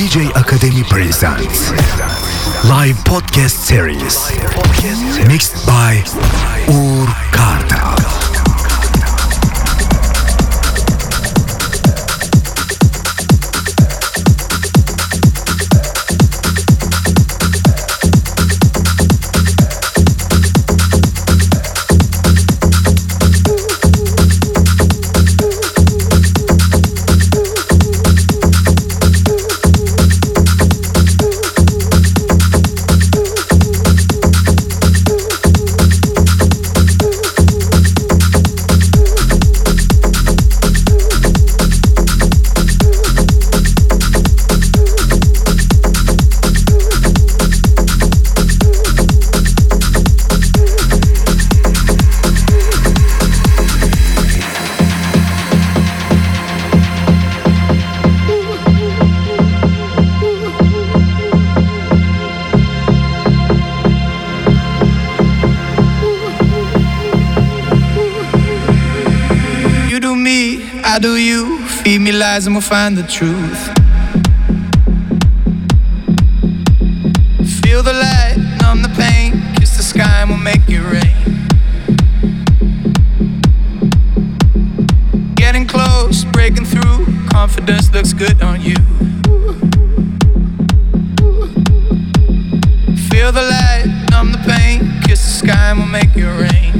DJ Academy presents live podcast series mixed by Ur Kartal. Lies and we'll find the truth. Feel the light, numb the pain. Kiss the sky and we'll make it rain. Getting close, breaking through. Confidence looks good on you. Feel the light, numb the pain. Kiss the sky and we'll make it rain.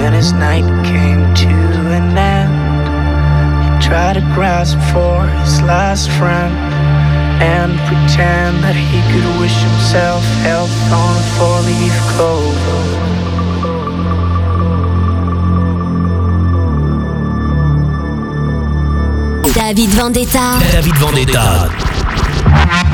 When his night came to an end, he tried to grasp for his last friend and pretend that he could wish himself health on a four-leaf clover. David Vendetta. David Vendetta.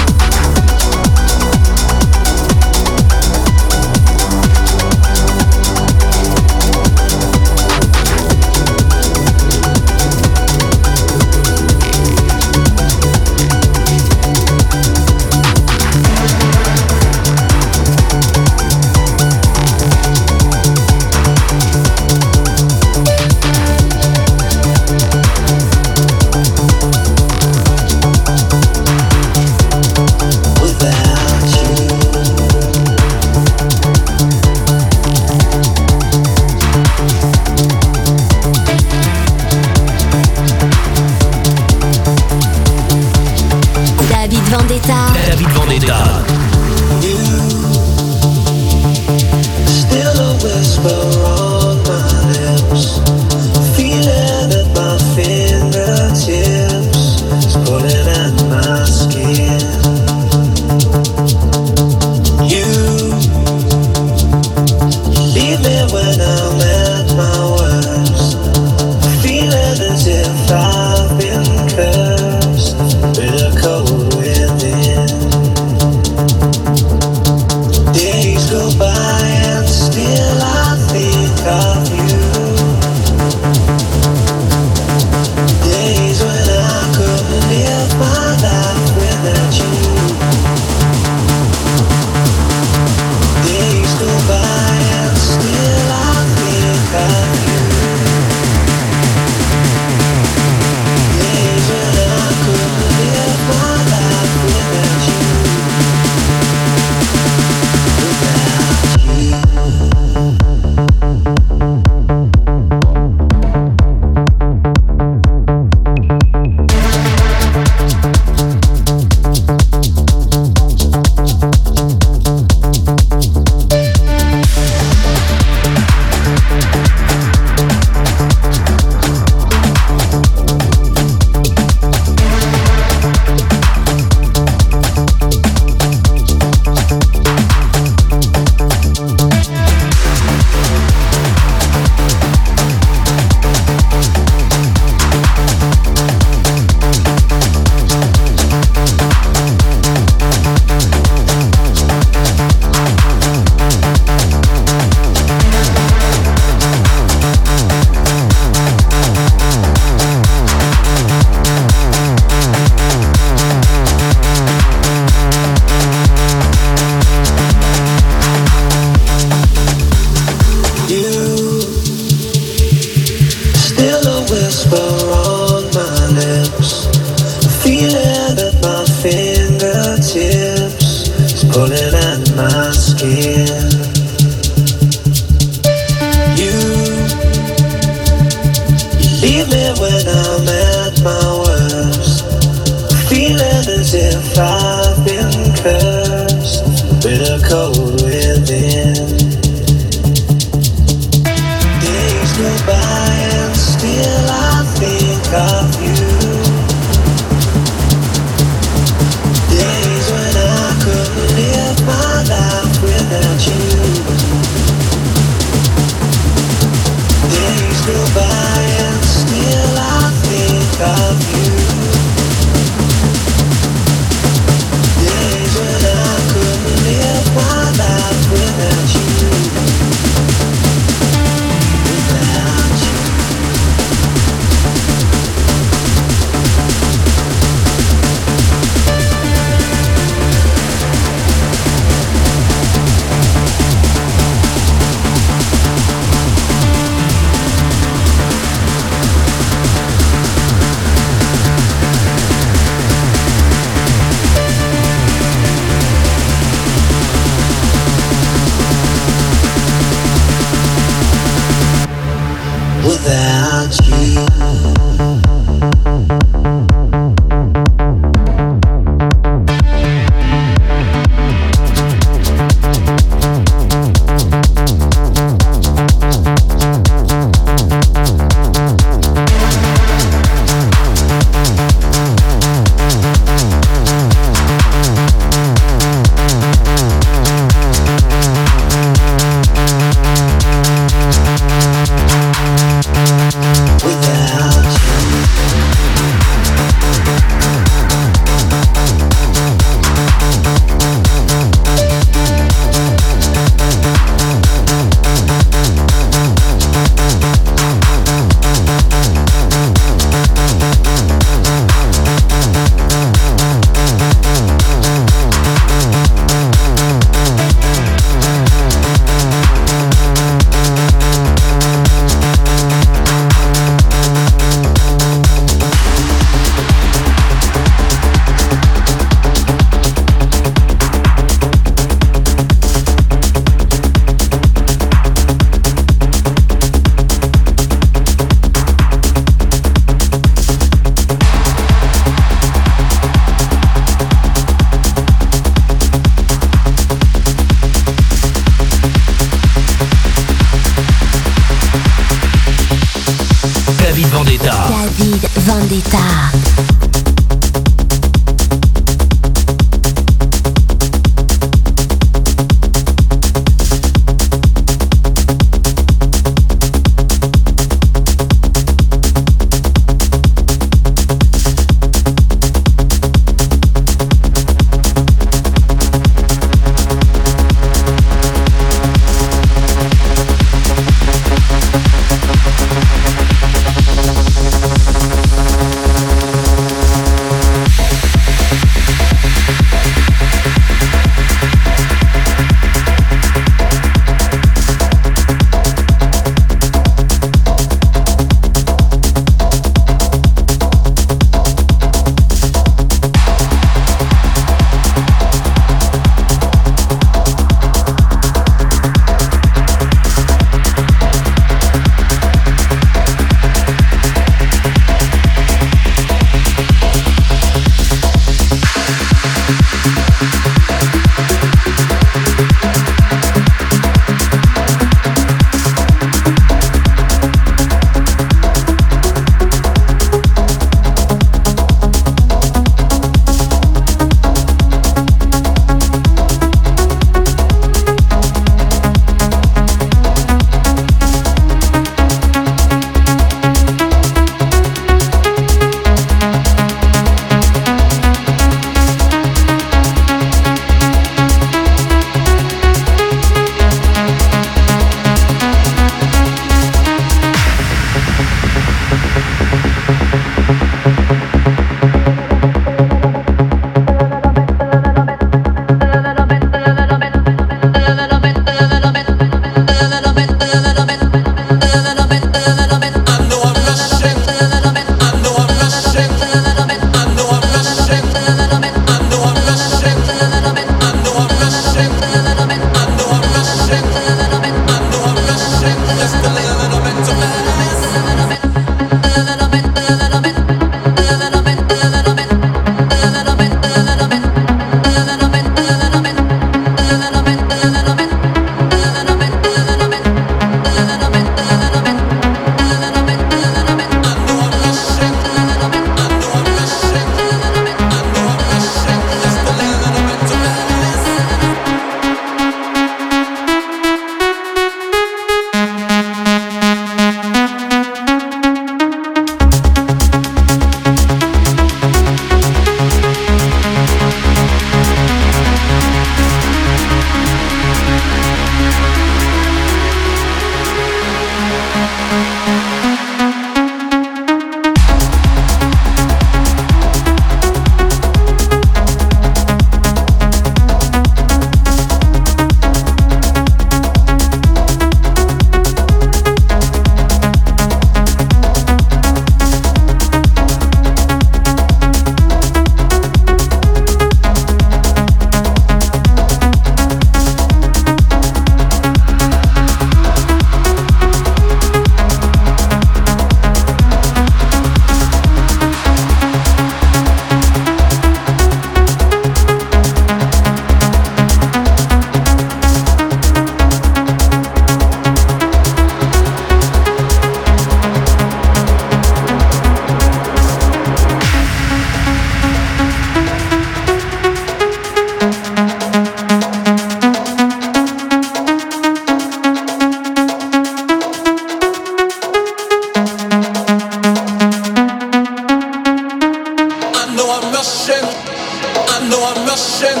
Rushing.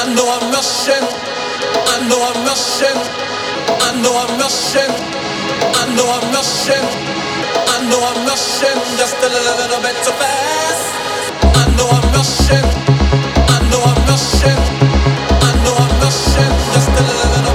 I know I'm rushing. I know I'm rushing. I know I'm rushing. I know I'm rushing. I know I'm rushing just a little, little bit too fast. I know I'm rushing. I know I'm rushing. I know I'm rushing just a little,